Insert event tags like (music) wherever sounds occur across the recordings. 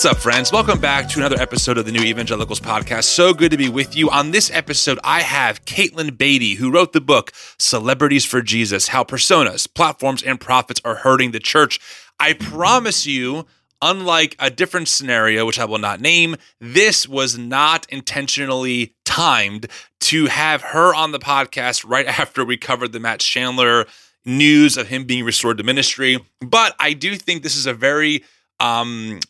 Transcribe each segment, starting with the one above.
What's up, friends? Welcome back to another episode of the New Evangelicals podcast. So good to be with you. On this episode, I have Katelyn Beaty, who wrote the book Celebrities for Jesus How Personas, Platforms, and Profits Are Hurting the Church. I promise you, unlike a different scenario, which I will not name, this was not intentionally timed to have her on the podcast right (laughs) after we covered the Matt Chandler news of him being restored to ministry. But I do think this is a very um,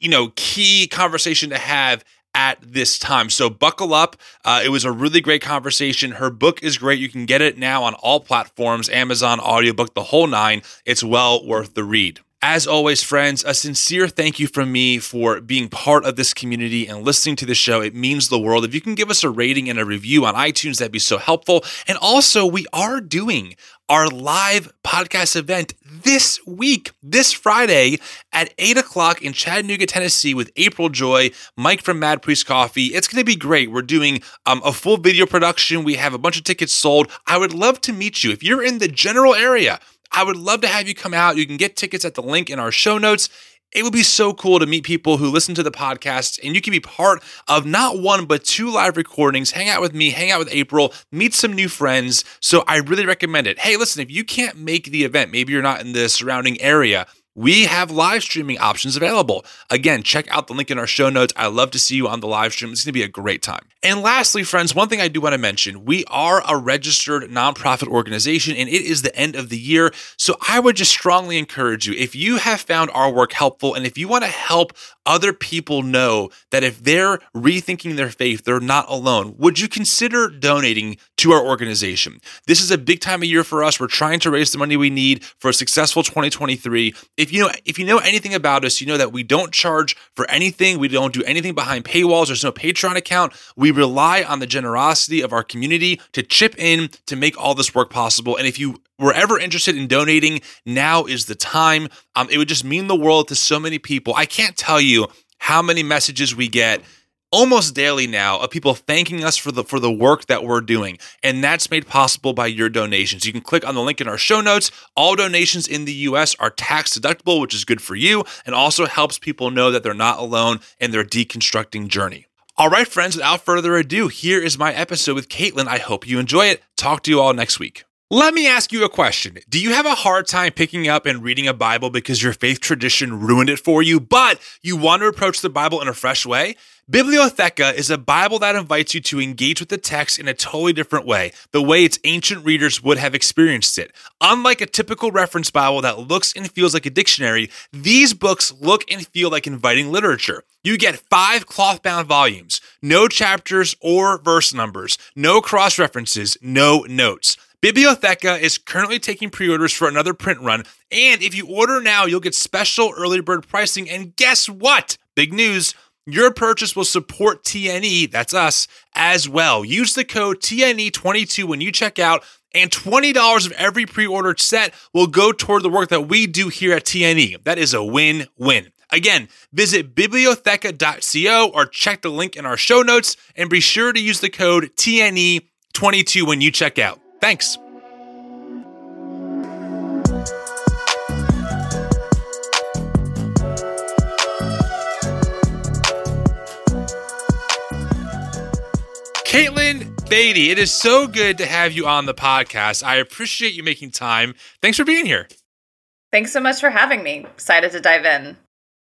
you know, key conversation to have at this time. So buckle up. Uh, it was a really great conversation. Her book is great. You can get it now on all platforms Amazon, audiobook, the whole nine. It's well worth the read. As always, friends, a sincere thank you from me for being part of this community and listening to the show. It means the world. If you can give us a rating and a review on iTunes, that'd be so helpful. And also, we are doing our live podcast event this week, this Friday at 8 o'clock in Chattanooga, Tennessee, with April Ajoy, Mike from Mad Priest Coffee. It's going to be great. We're doing um, a full video production. We have a bunch of tickets sold. I would love to meet you. If you're in the general area, I would love to have you come out. You can get tickets at the link in our show notes. It would be so cool to meet people who listen to the podcast and you can be part of not one, but two live recordings. Hang out with me, hang out with April, meet some new friends. So I really recommend it. Hey, listen, if you can't make the event, maybe you're not in the surrounding area, we have live streaming options available. Again, check out the link in our show notes. I love to see you on the live stream. It's going to be a great time. And lastly, friends, one thing I do want to mention we are a registered nonprofit organization and it is the end of the year. So I would just strongly encourage you if you have found our work helpful and if you want to help other people know that if they're rethinking their faith, they're not alone, would you consider donating to our organization? This is a big time of year for us. We're trying to raise the money we need for a successful 2023. If you know if you know anything about us, you know that we don't charge for anything. We don't do anything behind paywalls. There's no Patreon account. We rely on the generosity of our community to chip in to make all this work possible. And if you were ever interested in donating, now is the time. Um, it would just mean the world to so many people. I can't tell you how many messages we get almost daily now of people thanking us for the for the work that we're doing and that's made possible by your donations you can click on the link in our show notes all donations in the US are tax deductible which is good for you and also helps people know that they're not alone in their deconstructing journey all right, friends, without further ado, here is my episode with Katelyn I hope you enjoy it. Talk to you all next week. Let me ask you a question. Do you have a hard time picking up and reading a Bible because your faith tradition ruined it for you, but you want to approach the Bible in a fresh way? Bibliotheca is a Bible that invites you to engage with the text in a totally different way, the way its ancient readers would have experienced it. Unlike a typical reference Bible that looks and feels like a dictionary, these books look and feel like inviting literature. You get five cloth bound volumes, no chapters or verse numbers, no cross references, no notes. Bibliotheca is currently taking pre orders for another print run, and if you order now, you'll get special early bird pricing. And guess what? Big news! Your purchase will support TNE, that's us, as well. Use the code TNE22 when you check out, and $20 of every pre ordered set will go toward the work that we do here at TNE. That is a win win. Again, visit bibliotheca.co or check the link in our show notes and be sure to use the code TNE22 when you check out. Thanks. Katelyn Beaty, it is so good to have you on the podcast. I appreciate you making time. Thanks for being here. Thanks so much for having me. Excited to dive in.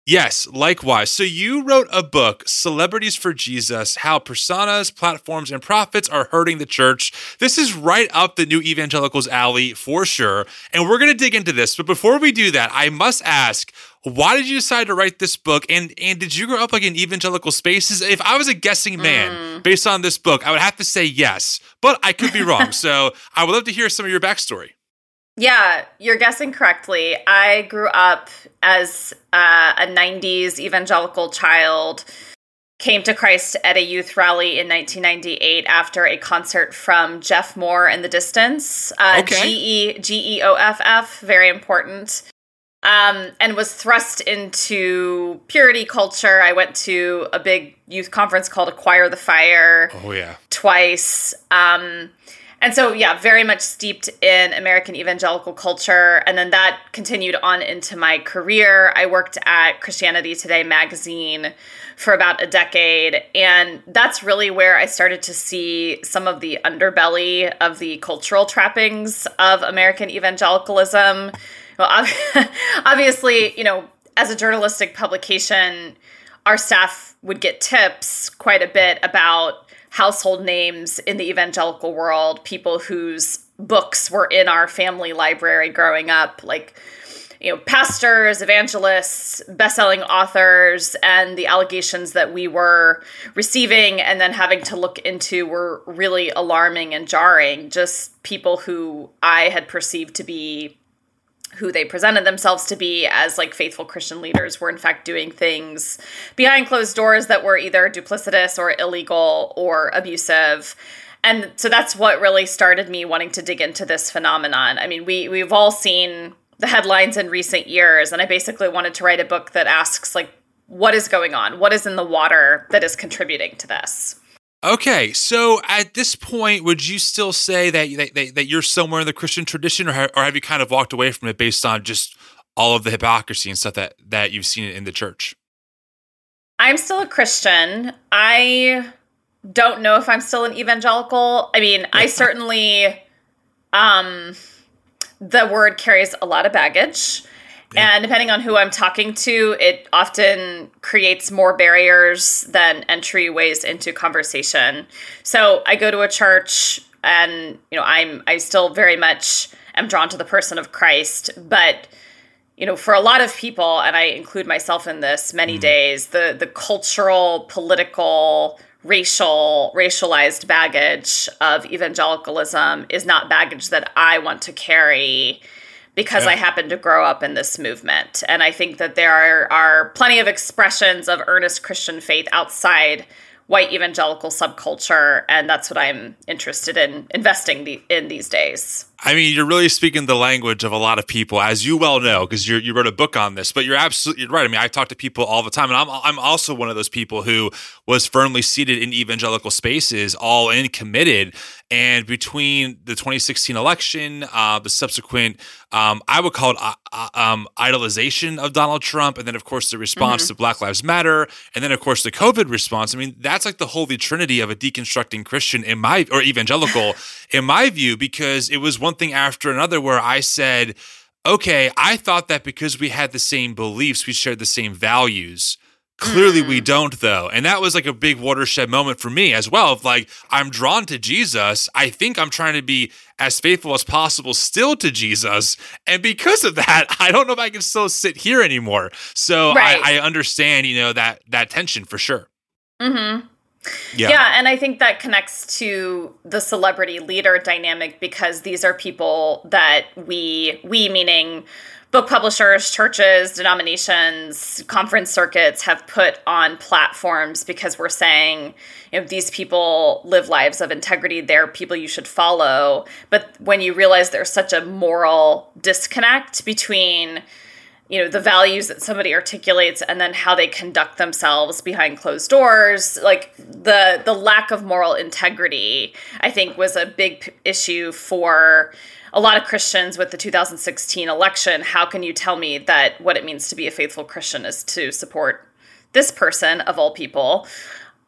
Yes, likewise. So you wrote a book, Celebrities for Jesus How Personas, Platforms, and Profits Are Hurting the Church. This is right up the new evangelicals alley for sure. And we're going to dig into this. But before we do that, I must ask, why did you decide to write this book? And and did you grow up like in evangelical spaces? If I was a guessing man mm. based on this book, I would have to say yes, but I could be (laughs) wrong. so I would love to hear some of your backstory. Yeah, you're guessing correctly. I grew up as uh, a 90s evangelical child, came to Christ at a youth rally in 1998 after a concert from Geoff Moore in the distance. Uh, okay. G E G E O F F, very important. Um, and was thrust into purity culture. I went to a big youth conference called Acquire the Fire. Oh, yeah. Twice. Um, and so yeah very much steeped in american evangelical culture and then that continued on into my career i worked at christianity today magazine for about a decade and that's really where i started to see some of the underbelly of the cultural trappings of american evangelicalism well (laughs) obviously you know as a journalistic publication our staff would get tips quite a bit about household names in the evangelical world, people whose books were in our family library growing up, like you know, pastors, evangelists, best-selling authors, and the allegations that we were receiving and then having to look into were really alarming and jarring. Just people who I had perceived to be who they presented themselves to be as like faithful Christian leaders were in fact doing things behind closed doors that were either duplicitous or illegal or abusive. And so that's what really started me wanting to dig into this phenomenon. I mean, we we've all seen the headlines in recent years and I basically wanted to write a book that asks like what is going on? What is in the water that is contributing to this? Okay, so at this point, would you still say that that, that you're somewhere in the Christian tradition, or have, or have you kind of walked away from it based on just all of the hypocrisy and stuff that that you've seen in the church? I'm still a Christian. I don't know if I'm still an evangelical. I mean, I (laughs) certainly um the word carries a lot of baggage. And depending on who I'm talking to, it often creates more barriers than entryways into conversation. So I go to a church and you know I'm I still very much am drawn to the person of Christ, but you know, for a lot of people, and I include myself in this many mm. days, the the cultural, political, racial, racialized baggage of evangelicalism is not baggage that I want to carry because yeah. I happen to grow up in this movement. And I think that there are, are plenty of expressions of earnest Christian faith outside white evangelical subculture. And that's what I'm interested in investing the, in these days. I mean, you're really speaking the language of a lot of people, as you well know, because you you wrote a book on this. But you're absolutely right. I mean, I talk to people all the time, and I'm I'm also one of those people who was firmly seated in evangelical spaces, all in, committed. And between the 2016 election, uh, the subsequent, um, I would call it uh, uh, um, idolization of Donald Trump, and then of course the response mm-hmm. to Black Lives Matter, and then of course the COVID response. I mean, that's like the holy trinity of a deconstructing Christian in my or evangelical in my view, because it was one one thing after another where I said, okay, I thought that because we had the same beliefs, we shared the same values. Clearly, mm. we don't, though. And that was like a big watershed moment for me as well. Of like, I'm drawn to Jesus. I think I'm trying to be as faithful as possible still to Jesus. And because of that, (laughs) I don't know if I can still sit here anymore. So right. I, I, understand, you know, that that tension for sure. Mm-hmm. Yeah. yeah, and I think that connects to the celebrity leader dynamic because these are people that we we meaning book publishers, churches, denominations, conference circuits have put on platforms because we're saying, you know, these people live lives of integrity, they're people you should follow. But when you realize there's such a moral disconnect between you know the values that somebody articulates and then how they conduct themselves behind closed doors. Like the the lack of moral integrity i think was a big issue for a lot of christians with the 2016 election. How can you tell me that what it means to be a faithful christian is to support this person of all people?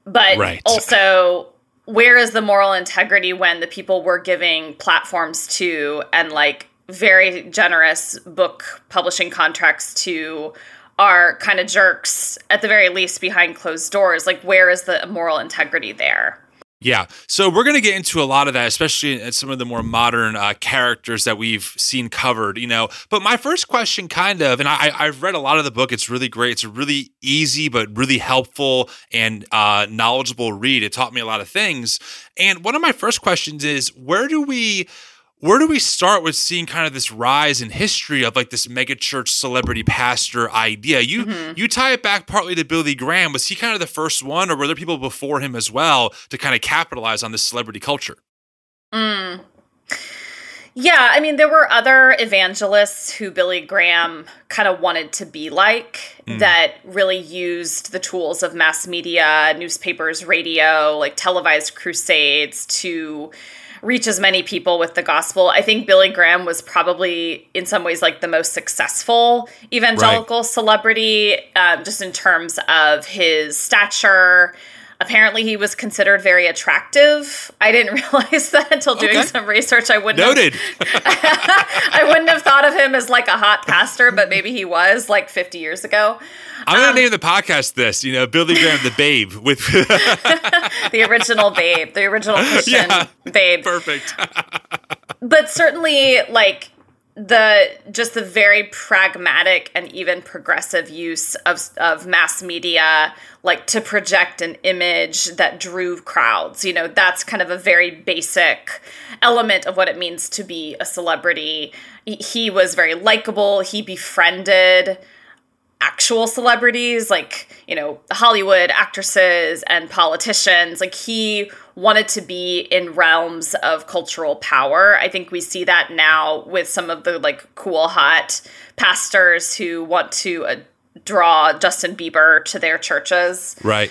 But right. also where is the moral integrity when the people we're giving platforms to and like very generous book publishing contracts to are kind of jerks at the very least behind closed doors like where is the moral integrity there yeah. So we're going to get into a lot of that, especially in some of the more modern uh, characters that we've seen covered, you know. But my first question, kind of, and I, I've read a lot of the book. It's really great. It's a really easy, but really helpful and uh, knowledgeable read. It taught me a lot of things. And one of my first questions is where do we where do we start with seeing kind of this rise in history of like this megachurch celebrity pastor idea? You mm-hmm. you tie it back partly to Billy Graham. Was he kind of the first one, or were there people before him as well to kind of capitalize on this celebrity culture? Mm. Yeah, I mean, there were other evangelists who Billy Graham kind of wanted to be like mm. that really used the tools of mass media, newspapers, radio, like televised crusades to reach as many people with the gospel. I think Billy Graham was probably, in some ways, like the most successful evangelical right. celebrity, um, just in terms of his stature Apparently, he was considered very attractive. I didn't (laughs) realize that until doing okay. some research. I wouldn't noted. Have, (laughs) (laughs) I wouldn't have thought of him as like a hot pastor, but maybe he was like 50 years ago. I'm gonna um, name the podcast this. You know, Billy Graham, the Babe, with (laughs) the original Babe, the original (laughs) Christian yeah, Babe. Perfect. (laughs) but certainly, like the just the very pragmatic and even progressive use of of mass media like to project an image that drew crowds you know that's kind of a very basic element of what it means to be a celebrity he was very likable he befriended actual celebrities like you know hollywood actresses and politicians like he wanted to be in realms of cultural power. I think we see that now with some of the like cool hot pastors who want to uh, draw Justin Bieber to their churches. Right.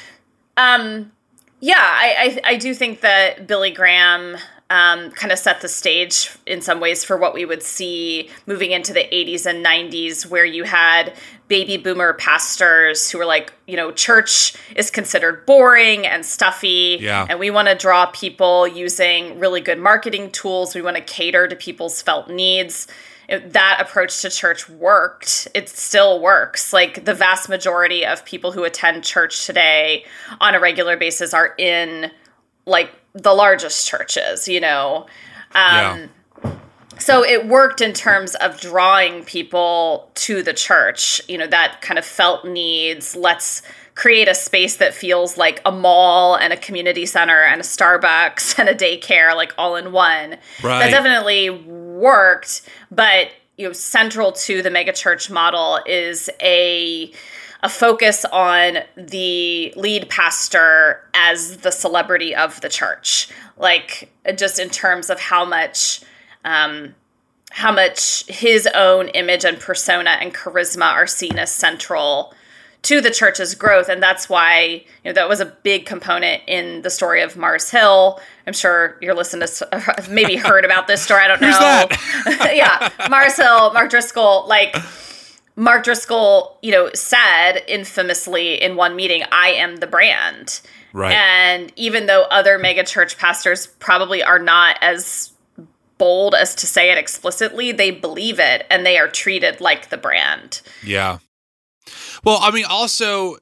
Um yeah, I, I, I do think that Billy Graham um, kind of set the stage in some ways for what we would see moving into the 80s and 90s, where you had baby boomer pastors who were like, you know, church is considered boring and stuffy. Yeah. And we want to draw people using really good marketing tools. We want to cater to people's felt needs. It, that approach to church worked. It still works. Like the vast majority of people who attend church today on a regular basis are in like the largest churches, you know. Um, yeah. So it worked in terms of drawing people to the church, you know, that kind of felt needs. Let's create a space that feels like a mall and a community center and a Starbucks (laughs) and a daycare, like all in one. Right. That definitely worked, but you know, central to the megachurch model is a a focus on the lead pastor as the celebrity of the church, like just in terms of how much. Um, how much his own image and persona and charisma are seen as central to the church's growth. And that's why you know that was a big component in the story of mars hill. I'm sure your listeners (laughs) have maybe heard about this story. I don't (laughs) know. (laughs) yeah mars hill mark driscoll like Mark Driscoll, you know, said infamously in one meeting, I am the brand. Right. And even though other megachurch pastors probably are not as bold as to say it explicitly, they believe it and they are treated like the brand. Yeah. Well, I mean, also,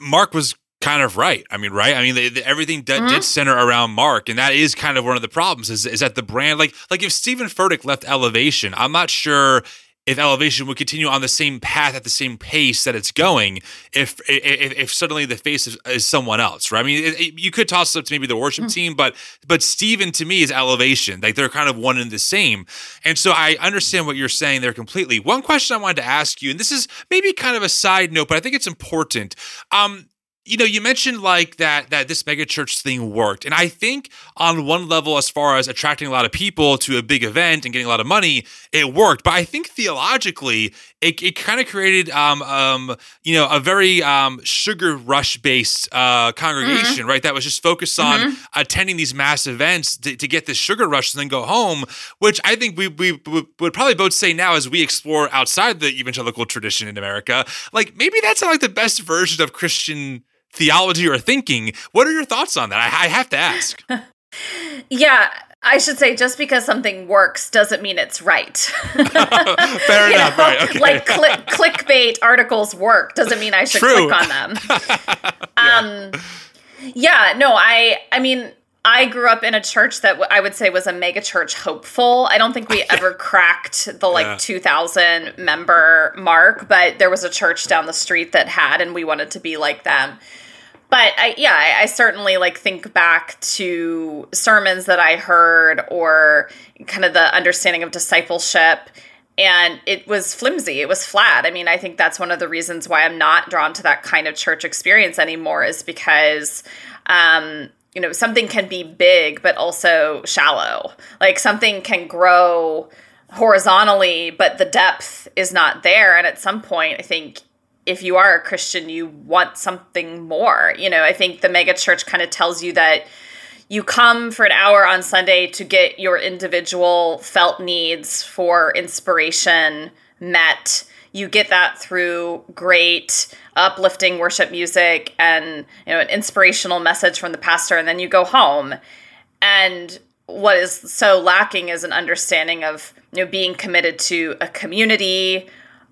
Mark was kind of right. I mean, right? I mean, they, they, everything d- mm-hmm. did center around Mark, and that is kind of one of the problems. Is is that the brand, like like if Steven Furtick left Elevation, I'm not sure if elevation would continue on the same path at the same pace that it's going if if, if suddenly the face is, is, someone else right? I mean it, it, you could toss it up to maybe the worship mm-hmm. team but but steven to me is elevation. Like they're kind of one and the same. And so i understand what you're saying there completely. One question i wanted to ask you and this is maybe kind of a side note but i think it's important. Um you know, you mentioned like that that this megachurch thing worked, and I think on one level, as far as attracting a lot of people to a big event and getting a lot of money, it worked. But I think theologically, it, it kind of created, um, um, you know, a very um, sugar rush based uh, congregation, mm-hmm. right? That was just focused on mm-hmm. attending these mass events to, to, get this sugar rush and then go home. Which I think we we would probably both say now as we explore outside the evangelical tradition in America, like maybe that's not like the best version of Christian theology or thinking. What are your thoughts on that? I, I have to ask. (laughs) yeah, I should say just because something works doesn't mean it's right. (laughs) Fair enough. Know? Right. Okay. Like cl- clickbait articles work doesn't mean I should True. click on them. (laughs) yeah. Um, yeah. No. I. I mean. I grew up in a church that I would say was a mega church hopeful. I don't think we ever cracked the like yeah. 2000 member mark, but there was a church down the street that had, and we wanted to be like them but I, yeah, I, I, certainly like think back to sermons that I heard or kind of the understanding of discipleship. And it was flimsy. It was flat. I mean, I think that's one of the reasons why I'm not drawn to that kind of church experience anymore, is because um, you know, something can be big but also shallow. Like something can grow horizontally, but the depth is not there. And at some point, I think if you are a Christian, you want something more. You know, I think the mega church kind of tells you that you come for an hour on Sunday to get your individual felt needs for inspiration met. You get that through great uplifting worship music and you know an inspirational message from the pastor and then you go home. And what is so lacking is an understanding of you know being committed to a community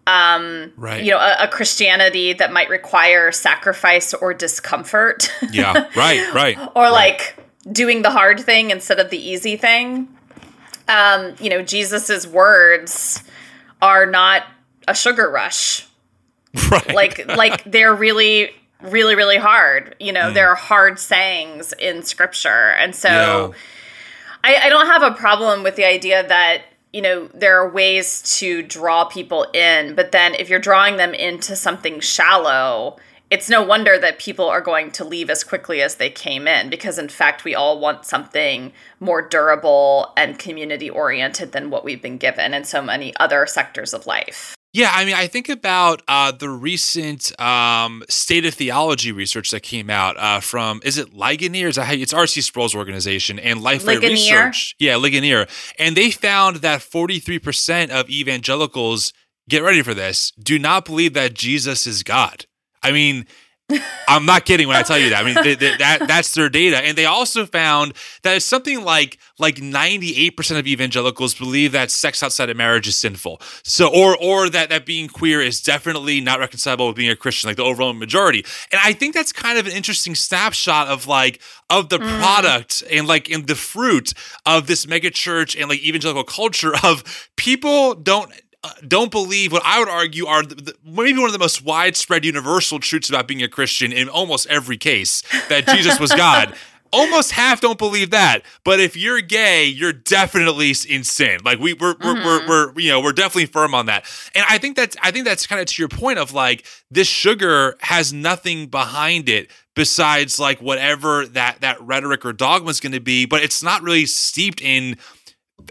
um right. you know a, a, christianity that might require sacrifice or discomfort yeah (laughs) right right or right. like doing the hard thing instead of the easy thing um you know jesus's words are not a sugar rush (laughs) right like like they're really really really hard you know mm. there are hard sayings in scripture and so yeah. I, I don't have a problem with the idea that you know there are ways to draw people in but then if you're drawing them into something shallow it's no wonder that people are going to leave as quickly as they came in because in fact we all want something more durable and community oriented than what we've been given in so many other sectors of life yeah, I mean, I think about uh, the recent um, state of theology research that came out uh, from is it Ligonier? Is that how it's R.C. Sproul's organization and Lifeway Research? Yeah, Ligonier, and they found that forty three percent of evangelicals get ready for this do not believe that Jesus is God. I mean, I'm not kidding when I tell you that. I mean, they, they, that that's their data, and they also found that it's something like like 98 percent of evangelicals believe that sex outside of marriage is sinful. So, or or that that being queer is definitely not reconcilable with being a Christian, like the overwhelming majority. And I think that's kind of an interesting snapshot of like of the mm. product and like in the fruit of this megachurch and like evangelical culture of people don't uh, don't believe what I would argue are the, the, maybe one of the most widespread universal truths about being a Christian in almost every case that Jesus was God. (laughs) almost half don't believe that. But if you're gay, you're definitely in sin. Like we we're, mm-hmm. we're, we're, mm-hmm. we're, you know we're definitely firm on that. And I think that's I think that's kind of to your point of like this sugar has nothing behind it besides like whatever that that rhetoric or dogma is going to be, but it's not really steeped in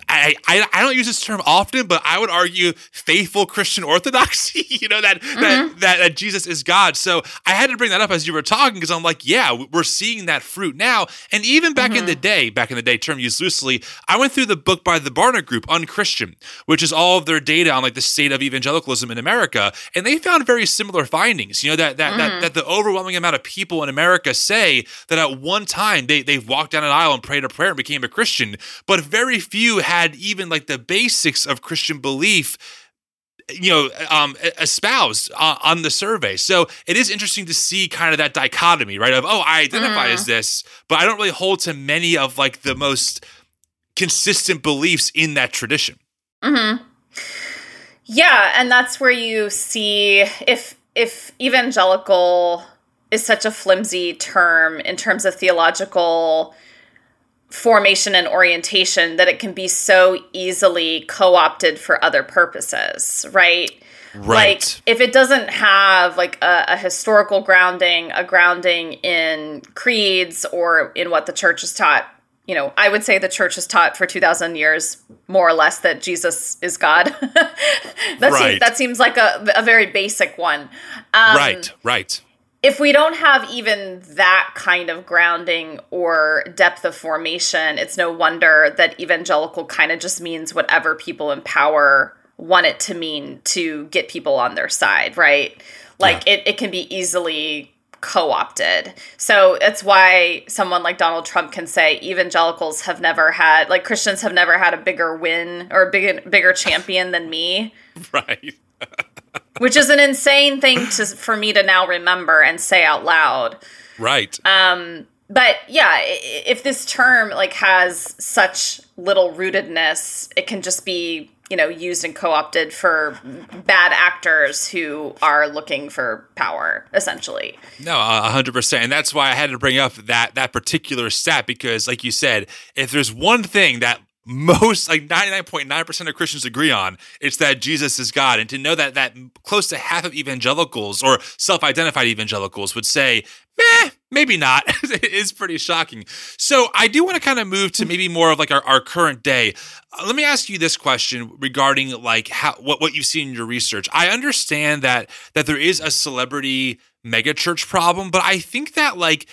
I, I, I don't use this term often, but I would argue faithful Christian orthodoxy. (laughs) you know that, mm-hmm. that that that Jesus is God. So I had to bring that up as you were talking because I'm like, yeah, we're seeing that fruit now. And even back mm-hmm. in the mm-hmm. day, back in the day, term used loosely, I went through the book by the Barna Group, Unchristian, which is all of their data on like the state of evangelicalism in America, and they found very similar findings. You know that that mm-hmm. that, that the overwhelming amount of people in America say that at one time they they've walked down an aisle and prayed a prayer and became a Christian, but very few had even like the basics of Christian belief you know um, espoused uh, on the survey so it is interesting to see kind of that dichotomy right of oh i identify mm. as this but i don't really hold to many of like the most consistent beliefs in that tradition mm-hmm. yeah and that's where you see if if evangelical is such a flimsy term in terms of theological formation and orientation that it can be so easily co-opted for other purposes right Right. Like if it doesn't have like a, a, historical grounding, a grounding in creeds or in what the church has taught, you know, I would say the church has taught for two thousand years, more or less, that Jesus is God. (laughs) that right. seems that seems like a, a very basic one. Um, right. Right if we don't have even that kind of grounding or depth of formation, it's no wonder that evangelical kind of just means whatever people in power want it to mean to get people on their side, right? Like yeah. it, it can be easily co opted. So that's why someone like Donald Trump can say evangelicals have never had, like Christians have never had a bigger win or a big, bigger (laughs) champion than me. Right (laughs) which is an insane thing to for me to now remember and say out loud. Right. Um but yeah, if this term like has such little rootedness, it can just be you know used and co-opted for bad actors who are looking for power essentially no 100% and that's why i had to bring up that that particular stat because like you said if there's one thing that most like 99.9% of Christians agree on it's that Jesus is God and to know that that close to half of evangelicals or self-identified evangelicals would say meh maybe not. it (laughs) is pretty shocking. So I do want to kind of move to maybe more of like our, our current day. Uh, let me ask you this question regarding like how what, what you've seen in your research. I understand that that there is a celebrity megachurch problem, but I think that like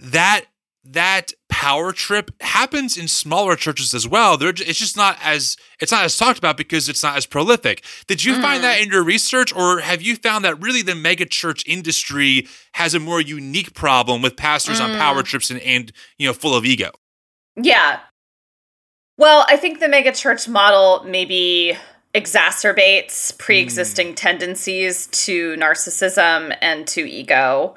that that power trip happens in smaller churches as well. They're, it's just not as it's not as talked about because it's not as prolific. Did you mm. find that in your research, or have you found that really the mega church industry has a more unique problem with pastors mm. on power mm. trips and, and you know full of ego? Yeah. Well, I think the mega church model maybe exacerbates pre-existing mm. tendencies to narcissism and to ego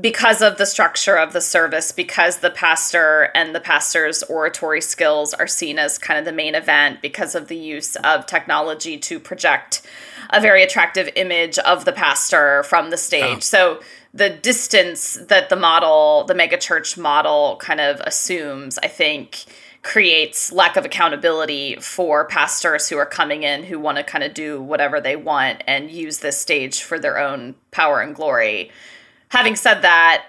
because of the structure of the service, because the pastor and the pastor's oratory skills are seen as kind of the main event, because of the use of technology to project a very attractive image of the pastor from the stage. Oh. So the distance that the model, the megachurch model, kind of assumes, I think, creates lack of accountability for pastors who are coming in who want to kind of do whatever they want and use this stage for their own power and glory having said that,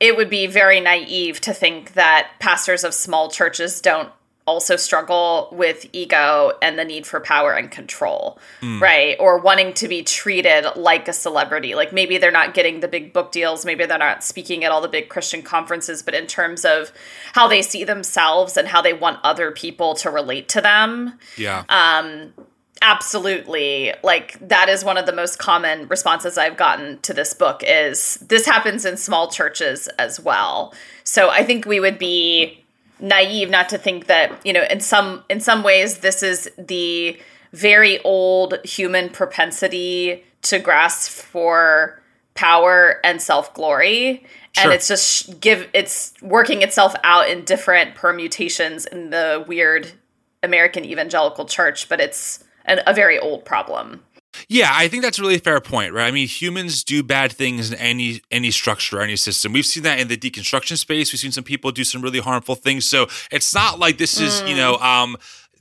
it would be very naive to think that pastors of small churches don't also struggle with ego and the need for power and control, mm. right? Or wanting to be treated like a celebrity. Like maybe they're not getting the big book deals, maybe they're not speaking at all the big Christian conferences, but in terms of how they see themselves and how they want other people to relate to them. Yeah. Um absolutely. Like that is one of the most common responses i've gotten to this book is this happens in small churches as well. So i think we would be naive not to think that you know in some in some ways this is the very old human propensity to grasp for power and self-glory. Sure. and it's just give it's working itself out in different permutations in the weird american evangelical church but it's an, a very old problem. Yeah, I think that's really a fair point, right? I mean, humans do bad things in any any structure, any system. We've seen that in the deconstruction space. We've seen some people do some really harmful things. So it's not like this is, mm. you know, um,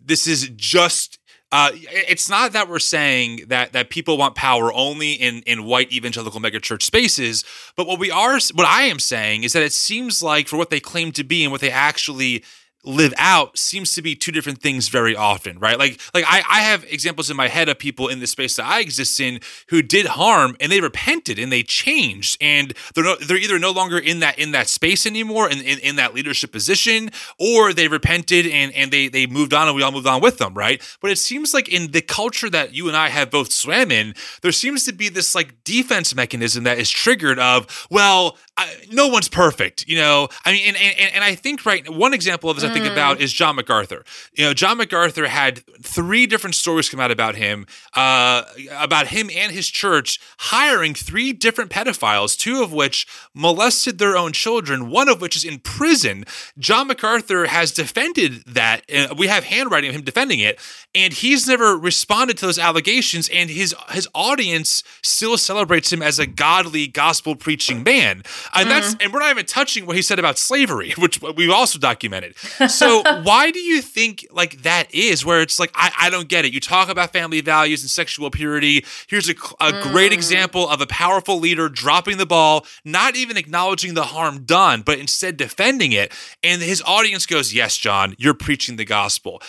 this is just uh, it's not that we're saying that that people want power only in in white evangelical megachurch spaces, but what we are, what I am saying is that it seems like for what they claim to be and what they actually live out seems to be two different things very often, right? Like, like I, I have examples in my head of people in the space that I exist in who did harm and they repented and they changed and they're no, they're either no longer in that in that space anymore in, in, in that leadership position or they repented and and they they moved on and we all moved on with them, right? But it seems like in the culture that you and I have both swam in, there seems to be this like defense mechanism that is triggered of well, I, no one's perfect, you know. I mean, and, and and I think right one example of this I think mm. about is John MacArthur. You know, John MacArthur had three different stories come out about him, uh, about him and his church hiring three different pedophiles, two of which molested their own children, one of which is in prison. John MacArthur has defended that. Uh, we have handwriting of him defending it, and he's never responded to those allegations. And his his audience still celebrates him as a godly gospel preaching man. And that's mm-hmm. and we're not even touching what he said about slavery, (laughs) which we've also documented. So why do you think like that is where it's like I, I don't get it. You talk about family values and sexual purity. Here's a, a mm. great example of a powerful leader dropping the ball, not even acknowledging the harm done, but instead defending it. And his audience goes, "Yes, John, you're preaching the gospel."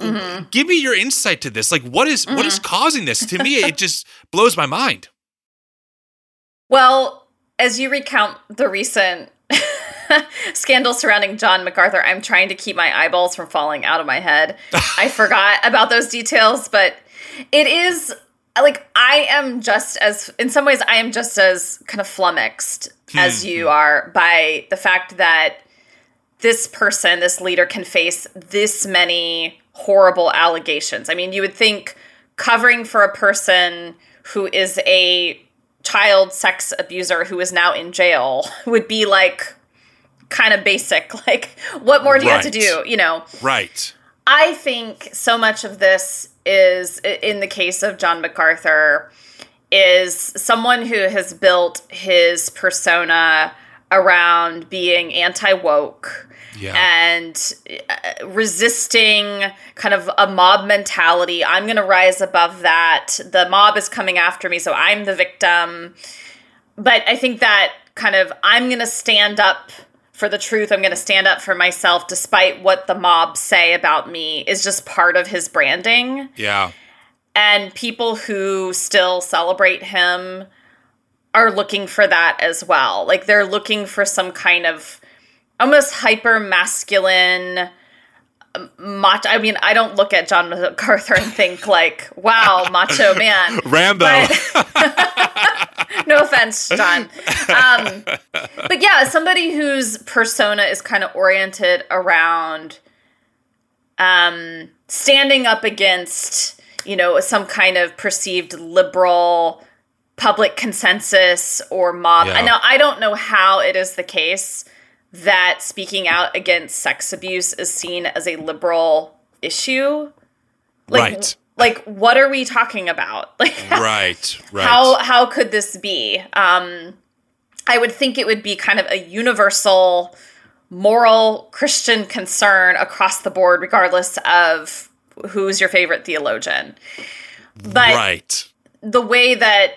Mm-hmm. Give me your insight to this. Like, what is, mm-hmm. what is mm-hmm. causing this? To me, it just blows my mind. Well, as you recount the recent (laughs) scandal surrounding John MacArthur, I'm trying to keep my eyeballs from falling out of my head. I (laughs) forgot about those details, but it is like I am just as, in some ways, I am just as kind of flummoxed hmm. as you are by the fact that this person, this leader, can face this many horrible allegations. I mean, you would think covering for a person who is a child sex abuser who is now in jail (laughs) would be like kind of basic. (laughs) Like, what more do you have to do? You know? Right. I think so much of this is, in the case of John MacArthur, is someone who has built his persona around being anti woke yeah. and uh, resisting kind of a mob mentality. I'm going to rise above that. The mob is coming after me, so I'm the victim. But I think that kind of I'm going to stand up for the truth. I'm going to stand up for myself despite what the mob say about me is just part of his branding. Yeah. And people who still celebrate him are looking for that as well. Like they're looking for some kind of almost hyper masculine um, macho. I mean, I don't look at John MacArthur and think like, "Wow, macho (laughs) man." Rambo. But, (laughs) (laughs) no offense, John. Um, but yeah, somebody whose persona is kind of oriented around um, standing up against, you know, some kind of perceived liberal public consensus or mob. Yeah. I know I don't know how it is the case that speaking out against sex abuse is seen as a liberal issue. Like, right. Like, what are we talking about? (laughs) Like, right. Right. how how could this be? Um, I would think it would be kind of a universal moral Christian concern across the board, regardless of who's your favorite theologian. But right. the way that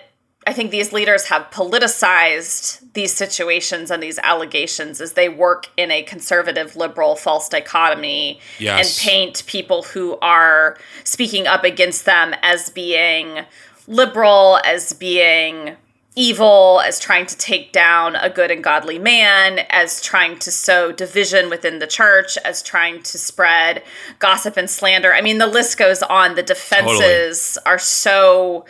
I think these leaders have politicized these situations and these allegations as they work in a conservative liberal false dichotomy Yes. and paint people who are speaking up against them as being liberal, as being evil, as trying to take down a good and godly man, as trying to sow division within the church, as trying to spread gossip and slander. I mean, the list goes on. The defenses are so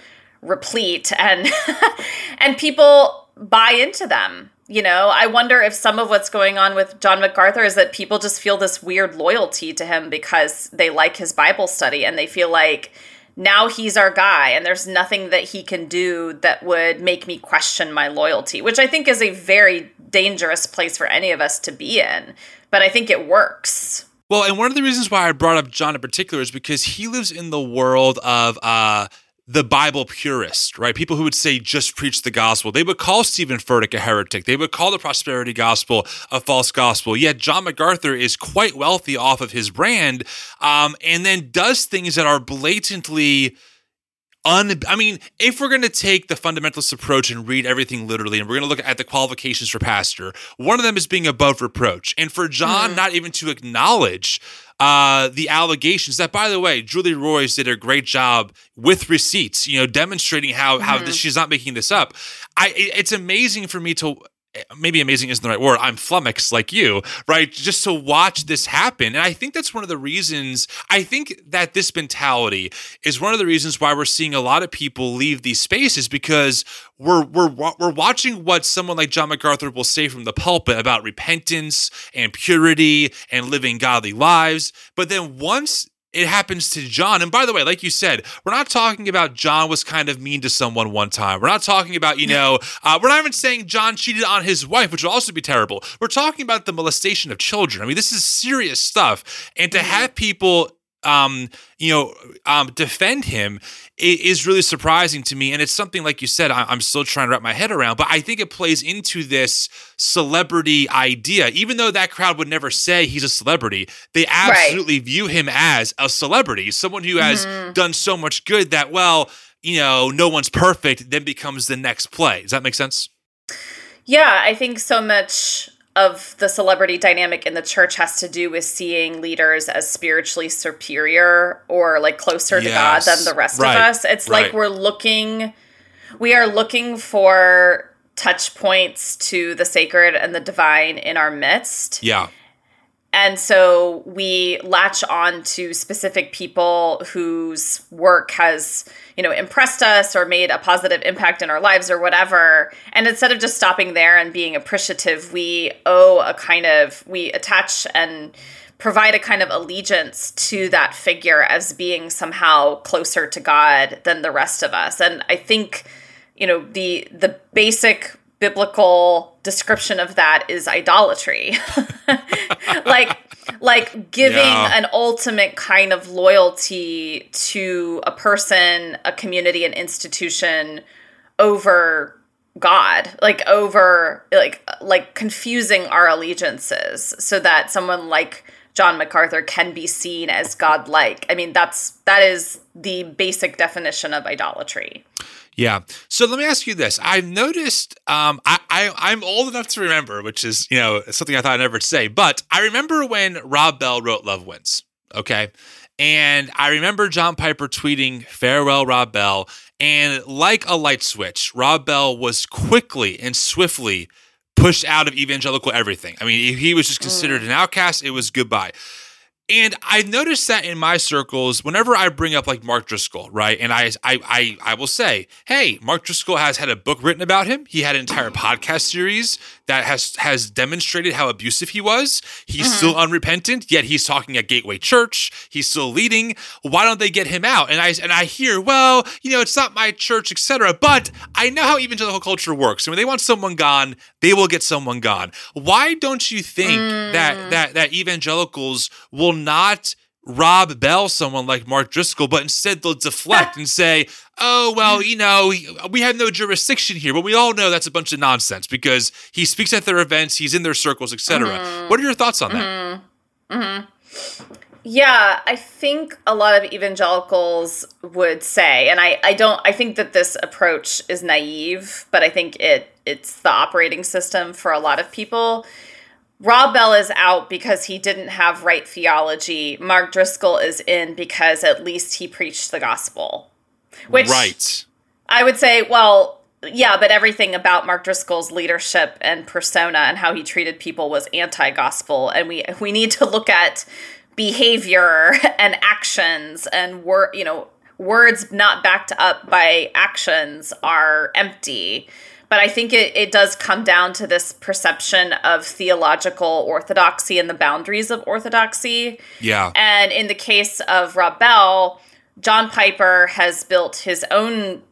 replete and (laughs) and people buy into them you know? I wonder if some of what's going on with john macarthur is that people just feel this weird loyalty to him because they like his bible study and they feel like now he's our guy and there's nothing that he can do that would make me question my loyalty which i think is a very dangerous place for any of us to be in but i think it works. Well, and one of the reasons why I brought up John in particular is because he lives in the world of uh, the Bible purist, right? People who would say just preach the gospel. They would call Steven Furtick a heretic. They would call the prosperity gospel a false gospel. Yet John MacArthur is quite wealthy off of his brand, um, and then does things that are blatantly un I mean, if we're going to take the fundamentalist approach and read everything literally and we're going to look at the qualifications for pastor, one of them is being above reproach. And for John not even to acknowledge uh, the allegations that, by the way, Julie Roys did a great job with receipts, you know, demonstrating how how this, she's not making this up. I it's amazing for me to maybe amazing isn't the right word. I'm flummoxed like you, right? Just to watch this happen. And I think that's one of the reasons, I think that this mentality is one of the reasons why we're seeing a lot of people leave these spaces because we're we're we're watching what someone like John MacArthur will say from the pulpit about repentance and purity and living godly lives. But then once it happens to John. And by the way, like you said, we're not talking about John was kind of mean to someone one time. We're not talking about, you know, uh, we're not even saying John cheated on his wife, which would also be terrible. We're talking about the molestation of children. I mean, this is serious stuff. And to have people, um, you know, um, defend him is really surprising to me. And it's something, like you said, I- I'm still trying to wrap my head around. But I think it plays into this celebrity idea. Even though that crowd would never say he's a celebrity, they absolutely view him as a celebrity, someone who has done so much good that, well, you know, no one's perfect, then becomes the next play. Does that make sense? Yeah, I think so much of the celebrity dynamic in the church has to do with seeing leaders as spiritually superior or like closer to God than the rest Right. of us. It's like we're looking we are looking for touch points to the sacred and the divine in our midst. Yeah. And so we latch on to specific people whose work has, you know, impressed us or made a positive impact in our lives or whatever. And instead of just stopping there and being appreciative, we owe a kind of, we attach and provide a kind of allegiance to that figure as being somehow closer to God than the rest of us. And I think, you know, the the basic biblical description of that is idolatry. (laughs) like like giving Yeah. an ultimate kind of loyalty to a person, a community, an institution over God, like over like like confusing our allegiances so that someone like John MacArthur can be seen as godlike. I mean, that's that is the basic definition of idolatry. Yeah. So let me ask you this. I've noticed um, I, I, I'm old enough to remember, which is, you know, something I thought I'd never say, but I remember when Rob Bell wrote Love Wins. Okay. And I remember John Piper tweeting, Farewell, Rob Bell. And like a light switch, Rob Bell was quickly and swiftly pushed out of evangelical everything. I mean, he was just considered mm. an outcast, it was goodbye. And I've noticed that in my circles, whenever I bring up like Mark Driscoll, right? And I, I, I, I will say, hey, Mark Driscoll has had a book written about him. He had an entire podcast series that has has demonstrated how abusive he was. He's mm-hmm. still unrepentant, yet he's talking at Gateway Church. He's still leading. Why don't they get him out? And I and I hear, well, you know, it's not my church, etc. But I know how evangelical culture works. And when they want someone gone, they will get someone gone. Why don't you think mm. that that that evangelicals will not rob Bell someone like Mark Driscoll, but instead they'll deflect (laughs) and say, oh, well, you know, we have no jurisdiction here. But we all know that's a bunch of nonsense because he speaks at their events, he's in their circles, etc. Mm-hmm. What are your thoughts on that? Mm-hmm. Mm-hmm. Yeah, I think a lot of evangelicals would say, and I, I don't I think that this approach is naive, but I think it it's the operating system for a lot of people Rob Bell is out because he didn't have right theology. Mark Driscoll is in because at least he preached the gospel. Which right. I would say, well, yeah, but everything about Mark Driscoll's leadership and persona and how he treated people was anti-gospel, and we we need to look at behavior (laughs) and actions and word, you know, words not backed up by actions are empty but I think it, it does come down to this perception of theological orthodoxy and the boundaries of orthodoxy. Yeah. And in the case of Rob Bell, John Piper has built his own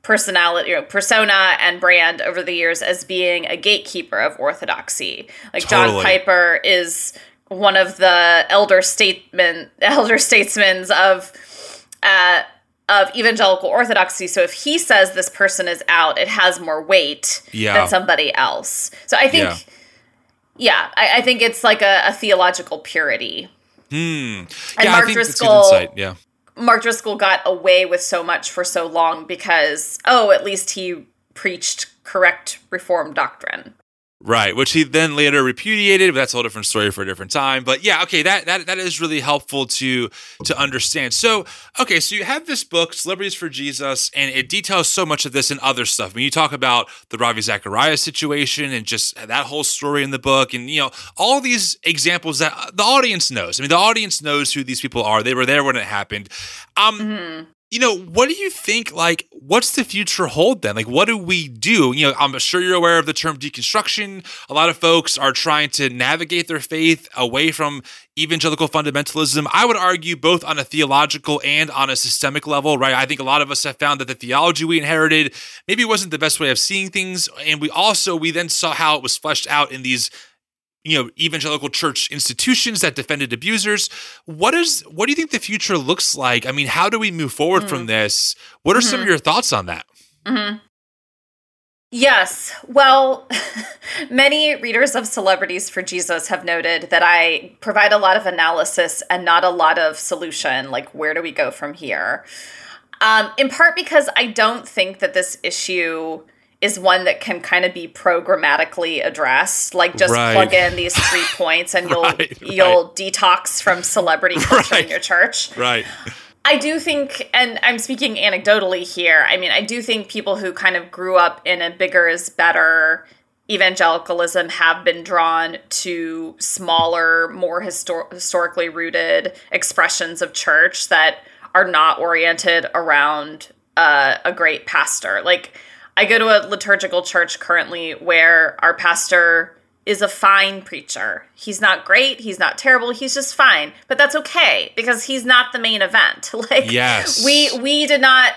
personality, you know, persona and brand over the years as being a gatekeeper of orthodoxy. Like totally. John Piper is one of the elder statesmen, (laughs) elder statesmen of uh, of evangelical orthodoxy. So if he says this person is out, it has more weight yeah. than somebody else. So I think, yeah, yeah I, I, think it's like a, a theological purity. Hmm. And yeah, Mark Driscoll, yeah. Mark Driscoll got away with so much for so long because, oh, at least he preached correct reform doctrine. Right, which he then later repudiated, but that's a whole different story for a different time. But yeah, okay, that that that is really helpful to to understand. So, okay, so you have this book, Celebrities for Jesus, and it details so much of this and other stuff. I mean, you talk about the Ravi Zacharias situation and just that whole story in the book, and you know, all these examples that the audience knows. I mean, the audience knows who these people are. They were there when it happened. Um, mm-hmm you know, what do you think? Like, what's the future hold then? Like, what do we do? You know, I'm sure you're aware of the term deconstruction. A lot of folks are trying to navigate their faith away from evangelical fundamentalism. I would argue both on a theological and on a systemic level, right? I think a lot of us have found that the theology we inherited maybe wasn't the best way of seeing things. And we also, we then saw how it was fleshed out in these you know evangelical church institutions that defended abusers what is what do you think the future looks like i mean how do we move forward mm-hmm. from this what are mm-hmm. some of mm-hmm. your thoughts on that mm-hmm. yes well (laughs) many readers of celebrities for jesus have noted that i provide a lot of analysis and not a lot of solution like where do we go from here um, in part because i don't think that this issue is one that can kind of be programmatically addressed. Like just right. plug in these three (laughs) points and you'll right, you'll right. detox from celebrity culture in your church. Right. I do think, and I'm speaking anecdotally here. I mean, I do think people who kind of grew up in a bigger is better evangelicalism have been drawn to smaller, more histor- historically rooted expressions of church that are not oriented around uh, a great pastor. Like I go to a liturgical church currently where our pastor is a fine preacher. He's not great, he's not terrible, he's just fine. But that's okay because he's not the main event. (laughs) Like yes. we we did not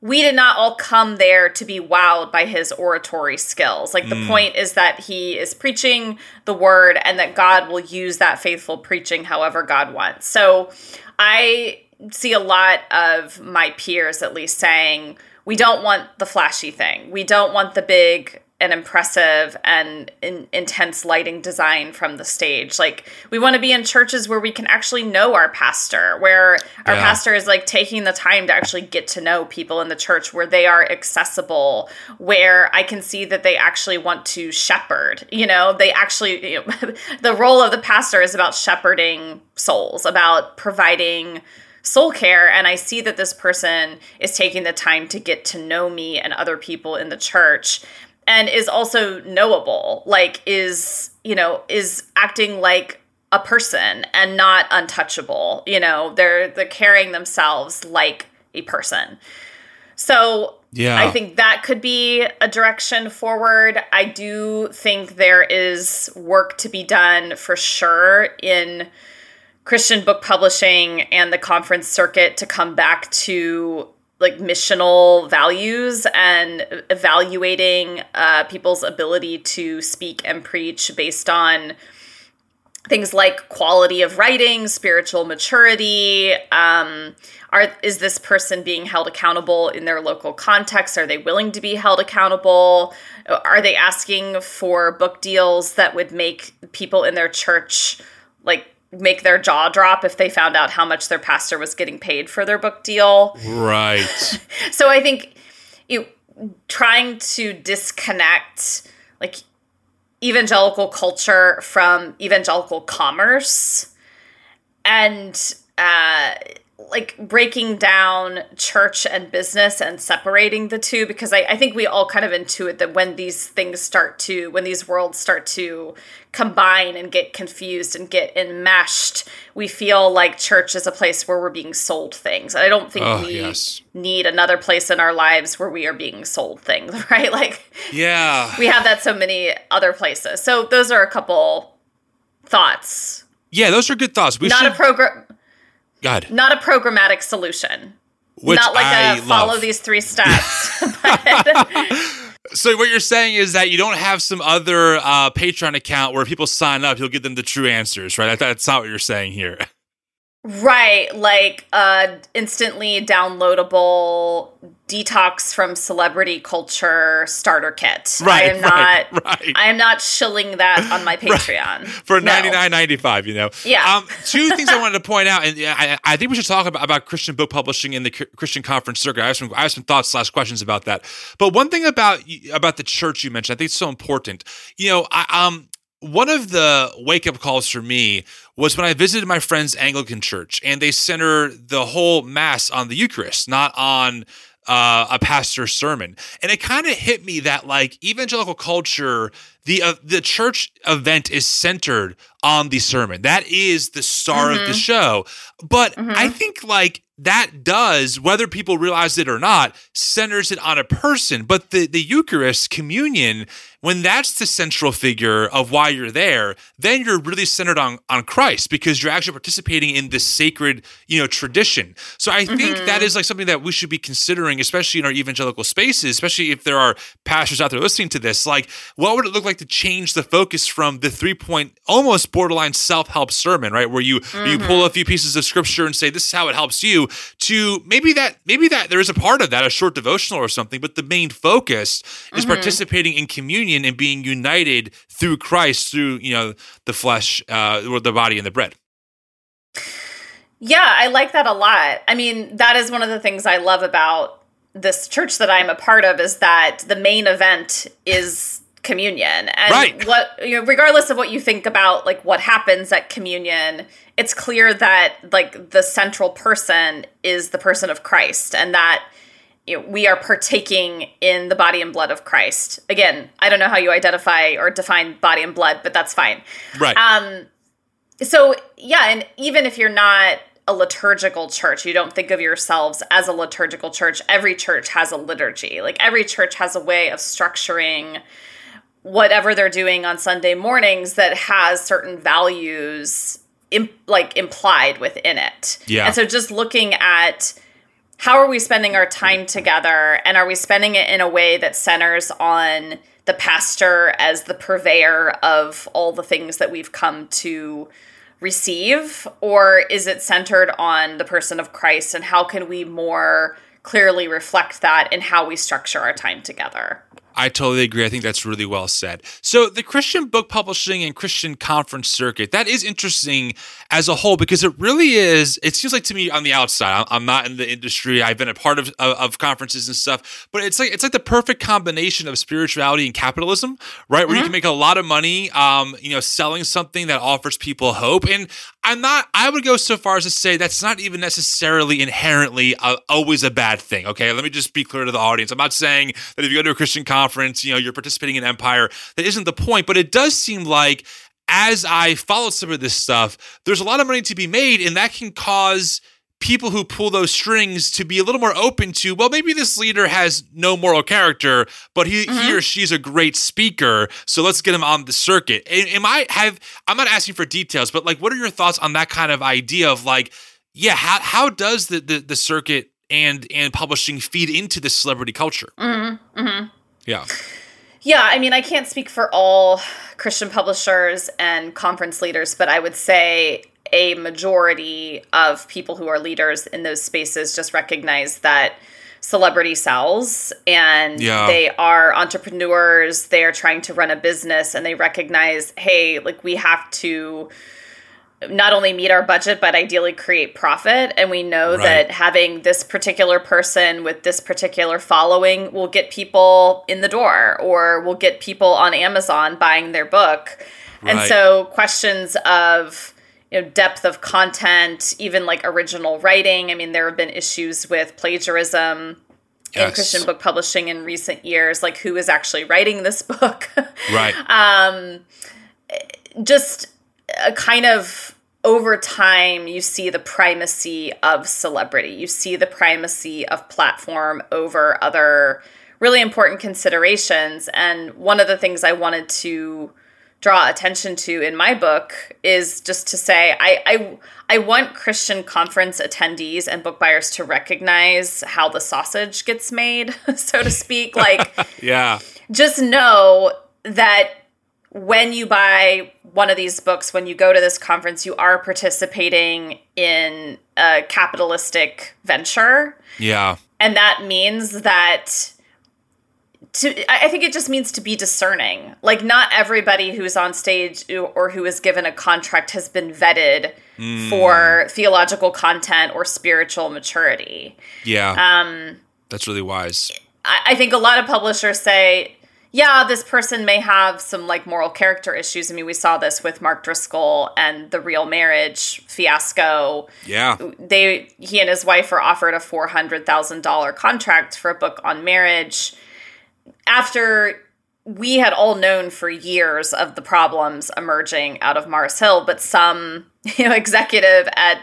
we did not all come there to be wowed by his oratory skills. Like the mm. point is that he is preaching the word and that God will use that faithful preaching however God wants. So I see a lot of my peers at least saying we don't want the flashy thing. We don't want the big and impressive and in, intense lighting design from the stage. Like we want to be in churches where we can actually know our pastor, where our Yeah. pastor is like taking the time to actually get to know people in the church, where they are accessible, where I can see that they actually want to shepherd. You know, they actually you know, (laughs) the role of the pastor is about shepherding souls, about providing soul care and I see that this person is taking the time to get to know me and other people in the church and is also knowable like is you know is acting like a person and not untouchable you know they're they're carrying themselves like a person so Yeah. I think that could be a direction forward. I do think there is work to be done for sure in Christian book publishing and the conference circuit to come back to like missional values and evaluating uh, people's ability to speak and preach based on things like quality of writing, spiritual maturity. Um, are is this person being held accountable in their local context? Are they willing to be held accountable? Are they asking for book deals that would make people in their church like make their jaw drop if they found out how much their pastor was getting paid for their book deal? right. (laughs) So I think you trying to disconnect like evangelical culture from evangelical commerce and uh like breaking down church and business and separating the two because I, I think we all kind of intuit that when these things start to when these worlds start to combine and get confused and get enmeshed we feel like church is a place where we're being sold things i don't think Oh, we yes. need another place in our lives where we are being sold things (laughs) right like Yeah. we have that so many other places so those are a couple thoughts Yeah, those are good thoughts. We not should a program God. not a programmatic solution Which not like I a follow love. these three steps (laughs) (laughs) So what you're saying is that you don't have some other uh, Patreon account where people sign up, you'll give them the true answers, right? That's not what you're saying here. Right like uh instantly downloadable detox from celebrity culture starter kit Right, i am (laughs) right, not right. i am not shilling that on my (laughs) patreon For No. ninety nine ninety five, you know. Yeah. Um, two (laughs) things I wanted to point out, and I, I think we should talk about, about Christian book publishing in the Chr- Christian conference circuit. I have some I have some thoughts slash questions about that. But one thing about about the church you mentioned, I think it's so important. You know, I, um, one of the wake up calls for me was when I visited my friend's Anglican church, and they center the whole mass on the Eucharist, not on uh, a pastor's sermon, and it kind of hit me that like evangelical culture, the uh, the church event is centered on the sermon. That is the star of the show. But I think like that does, whether people realize it or not, centers it on a person. But the the Eucharist, communion, when that's the central figure of why you're there, then you're really centered on on Christ because you're actually participating in this sacred, you know, tradition. So I think mm-hmm. that is like something that we should be considering, especially in our evangelical spaces, especially if there are pastors out there listening to this. Like, what would it look like to change the focus from the three point, almost borderline self help sermon, right, where you you pull a mm-hmm. few pieces of scripture and say this is how it helps you, to maybe that maybe that there is a part of that, a short devotional or something, but the main focus is mm-hmm. participating in communion and being united through Christ, through you know the flesh, uh, or the body and the bread. Yeah, I like that a lot. I mean, that is one of the things I love about this church that I'm a part of is that the main event is communion. And Right. what you know, regardless of what you think about like what happens at communion, it's clear that like the central person is the person of Christ and that we are partaking in the body and blood of Christ. Again, I don't know how you identify or define body and blood, but that's fine. Right. Um, so yeah, and even if you're not a liturgical church, you don't think of yourselves as a liturgical church. Every church has a liturgy. Like every church has a way of structuring whatever they're doing on Sunday mornings that has certain values imp- like implied within it. Yeah. And so just looking at how are we spending our time together? And are we spending it in a way that centers on the pastor as the purveyor of all the things that we've come to receive? Or is it centered on the person of Christ? And how can we more clearly reflect that in how we structure our time together I totally agree. I think that's really well said. So, the Christian book publishing and Christian conference circuit, that is interesting as a whole because it really is. It seems like to me on the outside, I'm not in the industry. I've been a part of, of, of conferences and stuff, but it's like it's like the perfect combination of spirituality and capitalism, right? Where mm-hmm. you can make a lot of money, um, you know, selling something that offers people hope. And I'm not, I would go so far as to say that's not even necessarily inherently a, always a bad thing. Okay. Let me just be clear to the audience. I'm not saying that if you go to a Christian conference, you know, you're participating in empire. That isn't the point, but it does seem like as I followed some of this stuff, there's a lot of money to be made, and that can cause people who pull those strings to be a little more open to well maybe this leader has no moral character but he, mm-hmm. he or she's a great speaker so let's get him on the circuit am i have i'm not asking for details but like what are your thoughts on that kind of idea of like yeah how, how does the, the, the circuit and and publishing feed into the celebrity culture mm-hmm. Mm-hmm. Yeah yeah, I mean, I can't speak for all Christian publishers and conference leaders, but I would say a majority of people who are leaders in those spaces just recognize that celebrity sells and yeah. they are entrepreneurs they are trying to run a business and they recognize hey like we have to not only meet our budget but ideally create profit and we know right. that having this particular person with this particular following will get people in the door or will get people on Amazon buying their book. Right. And so questions of you know depth of content, even like original writing. I mean there have been issues with plagiarism yes. in Christian book publishing in recent years like who is actually writing this (laughs) book. Right. um just a kind of over time you see the primacy of celebrity. You see the primacy of platform over other really important considerations. And one of the things i wanted to draw attention to in my book is just to say i i, I want christian conference attendees and book buyers to recognize how the sausage gets made (laughs) so to speak. Like (laughs) yeah. just know that when you buy one of these books, when you go to this conference, you are participating in a capitalistic venture. Yeah. And that means that to I think it just means to be discerning. Like not everybody who's on stage or who is given a contract has been vetted mm. for theological content or spiritual maturity. Yeah. Um that's really wise. I, I think a lot of publishers say yeah, this person may have some like moral character issues. I mean, we saw this with Mark Driscoll and the real marriage fiasco. Yeah. They he and his wife were offered a $400,000 contract for a book on marriage after we had all known for years of the problems emerging out of Mars Hill, but some, (laughs) you know, executive at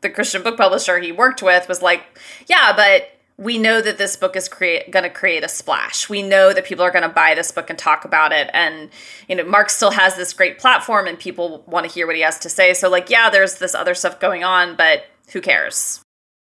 the Christian book publisher he worked with was like, "Yeah, but we know that this book is create going to create a splash. We know that people are going to buy this book and talk about it and you know Mark still has this great platform and people want to hear what he has to say. So like yeah, there's this other stuff going on, but who cares?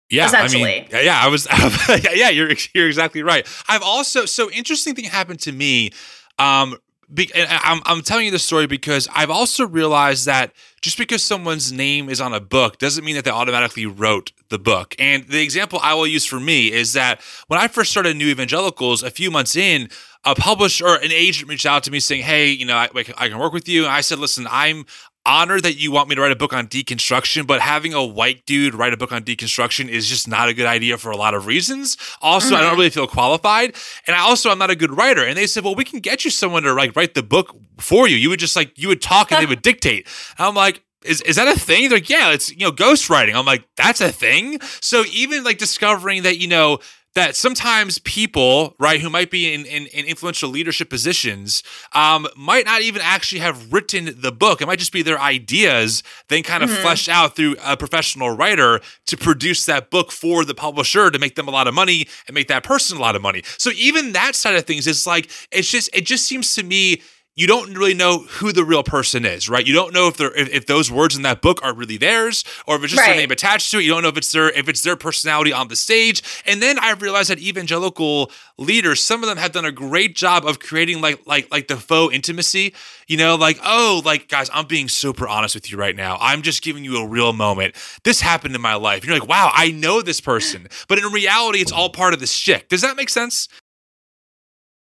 Yeah, essentially. I mean, yeah, I was (laughs) yeah, you're you're exactly right. I've also so interesting thing happened to me um be, I'm, I'm telling you this story because I've also realized that just because someone's name is on a book doesn't mean that they automatically wrote the book. And the example I will use for me is that when I first started New Evangelicals, a few months in, a publisher an agent reached out to me saying, "Hey, you know, I, I can work with you." And I said, "Listen, I'm honored that you want me to write a book on deconstruction, but having a white dude write a book on deconstruction is just not a good idea for a lot of reasons. Also, mm-hmm. I don't mm-hmm. really feel qualified, and I also I'm not a good writer." And they said, "Well, we can get you someone to like write the book for you. You would just like you would talk and they would dictate." And I'm like, is, is that a thing? They're like, yeah, it's you know, ghostwriting. I'm like, that's a thing. So even like discovering that, you know, that sometimes people, right, who might be in, in, in influential leadership positions, um, might not even actually have written the book. It might just be their ideas, then kind of mm-hmm. fleshed out through a professional writer to produce that book for the publisher to make them a lot of money and make that person a lot of money. So even that side of things is like, it's just, it just seems to me you don't really know who the real person is, right? You don't know if they're if, if those words in that book are really theirs or if it's just right. their name attached to it. You don't know if it's their if it's their personality on the stage. And then I realized that evangelical leaders, some of them have done a great job of creating like like like the faux intimacy. You know, like oh, like guys, I'm being super honest with you right now. I'm just giving you a real moment. This happened in my life. You're like, wow, I know this person, but in reality, it's all part of the shtick. Does that make sense?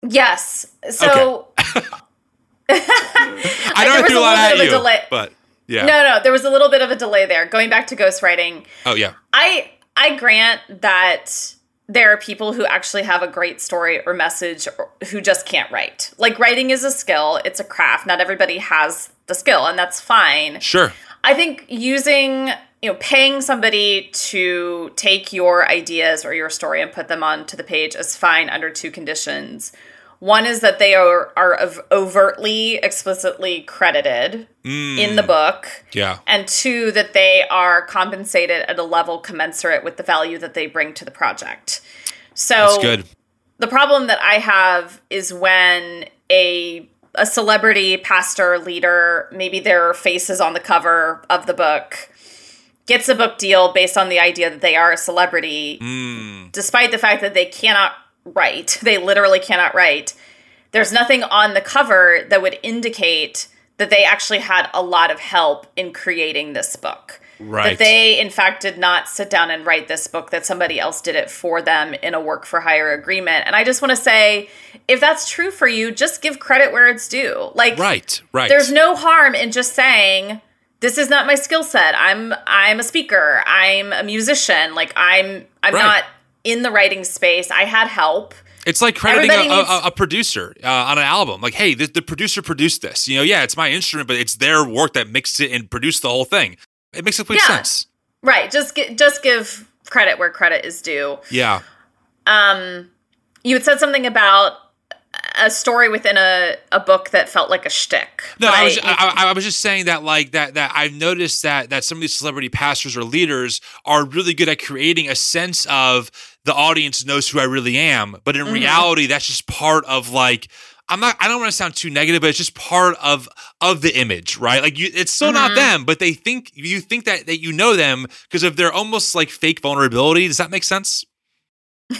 Yes. So Okay. (laughs) I know I There was threw a lot little at bit of a you, delay. but yeah. no, no, there was a little bit of a delay there. Going back to ghostwriting, Oh yeah. I I grant that there are people who actually have a great story or message or, who just can't write. Like writing is a skill, it's a craft. Not everybody has the skill, and that's fine. Sure. I think using, you know, paying somebody to take your ideas or your story and put them onto the page is fine under two conditions. One is that they are are overtly, explicitly credited in the book. Yeah. And two, that they are compensated at a level commensurate with the value that they bring to the project. So That's good. the problem that I have is when a a celebrity, pastor, leader, maybe their face is on the cover of the book, gets a book deal based on the idea that they are a celebrity, Mm. despite the fact that they cannot write. They literally cannot write. There's nothing on the cover that would indicate that they actually had a lot of help in creating this book. Right. That they, in fact, did not sit down and write this book, that somebody else did it for them in a work for hire agreement. And I just want to say, if that's true for you, just give credit where it's due. Like, Right. Right. there's no harm in just saying, this is not my skill set. I'm I'm a speaker. I'm a musician. Like I'm I'm Right. not in the writing space. I had help. It's like crediting a, needs- a, a producer uh, on an album. Like, hey, the, the producer produced this. You know, yeah, it's my instrument, but it's their work that mixed it and produced the whole thing. It makes complete Yeah. sense. Right. Just gi- just give credit where credit is due. Yeah. Um, you had said something about a story within a, a book that felt like a shtick. No, I was I, I, I was just saying that like that that I've noticed that that some of these celebrity pastors or leaders are really good at creating a sense of the audience knows who I really am, but in mm-hmm. reality, that's just part of like. I'm not. I don't want to sound too negative, but it's just part of of the image, right? Like you, it's still not mm-hmm. them, but they think you think that that you know them because of their almost like fake vulnerability. Does that make sense? (laughs)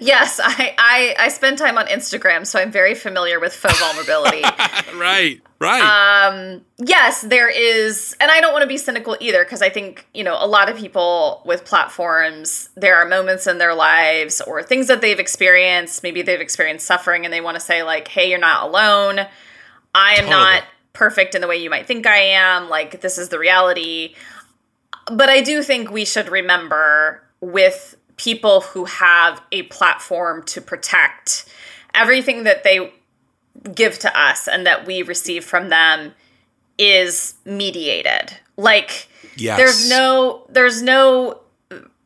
yes, I, I I spend time on Instagram, so I'm very familiar with faux vulnerability. (laughs) right, right. um yes there is and i don't want to be cynical either because i think you know a lot of people with platforms there are moments in their lives or things that they've experienced maybe they've experienced suffering and they want to say like hey you're not alone i am Totally. not perfect in the way you might think i am like this is the reality but i do think we should remember with people who have a platform to protect everything that they give to us and that we receive from them is mediated like yes. there's no there's no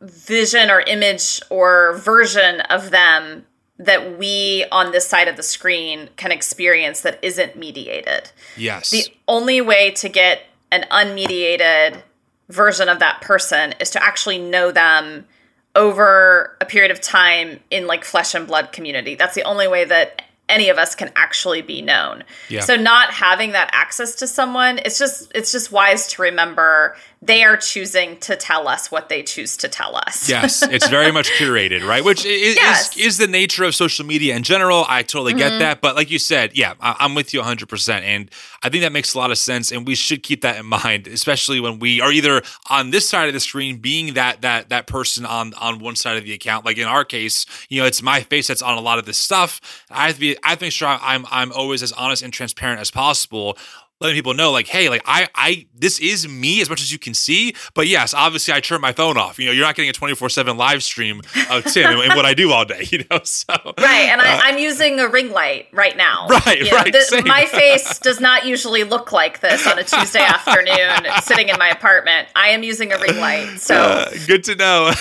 vision or image or version of them that we on this side of the screen can experience that isn't mediated yes. the only way to get an unmediated version of that person is to actually know them over a period of time in like flesh and blood community. That's the only way that any of us can actually be known. Yeah. So not having that access to someone, it's just it's just wise to remember they are choosing to tell us what they choose to tell us. yes, it's very much (laughs) curated, right? Which is, Yes. Mm-hmm. is is the nature of social media in general. I totally get that, but like you said, yeah, I, I'm with you 100, percent and I think that makes a lot of sense, and we should keep that in mind, especially when we are either on this side of the screen, being that that that person on on one side of the account. Like in our case, you know, it's my face that's on a lot of this stuff. I have to be, I have to make sure I'm I'm always as honest and transparent as possible letting people know like hey like i i this is me as much as you can see but yes obviously i turn my phone off you know you're not getting a 24-7 live stream of (laughs) tim and, what i do all day (laughs) you know so Right, and I, I'm using a ring light right now. Uh, (laughs) Right, You know, right, the- my face does not usually look like this on a Tuesday afternoon, sitting in my apartment. I am using a ring light, so Uh, good to know.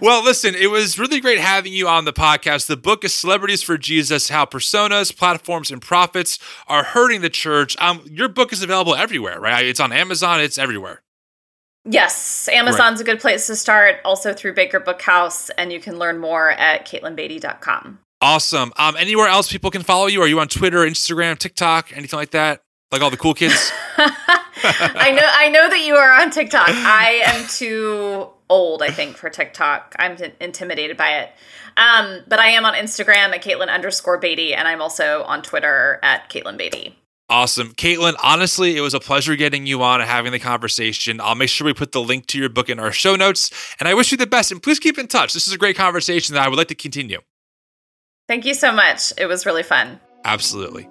well, listen, it was really great having you on the podcast. The book is Celebrities for Jesus How Personas, Platforms, and Profits Are Hurting the Church. Um, your book is available everywhere, right? It's on Amazon, it's everywhere. yes, Amazon's a good place to start. Also through Baker Bookhouse, and you can learn more at KatelynBeaty.com. Awesome. Um, anywhere else people can follow you? Are you on Twitter, Instagram, TikTok, anything like that? Like all the cool kids? (laughs) I know, I know that you are on TikTok. I am (laughs) too old, I think, for TikTok. I'm t- intimidated by it. Um, but I am on Instagram at Katelyn underscore Beaty, and I'm also on Twitter at Katelyn Beaty. Awesome. Katelyn, honestly, it was a pleasure getting you on and having the conversation. I'll make sure we put the link to your book in our show notes. And I wish you the best. And please keep in touch. This is a great conversation that I would like to continue. Thank you so much. It was really fun. Absolutely.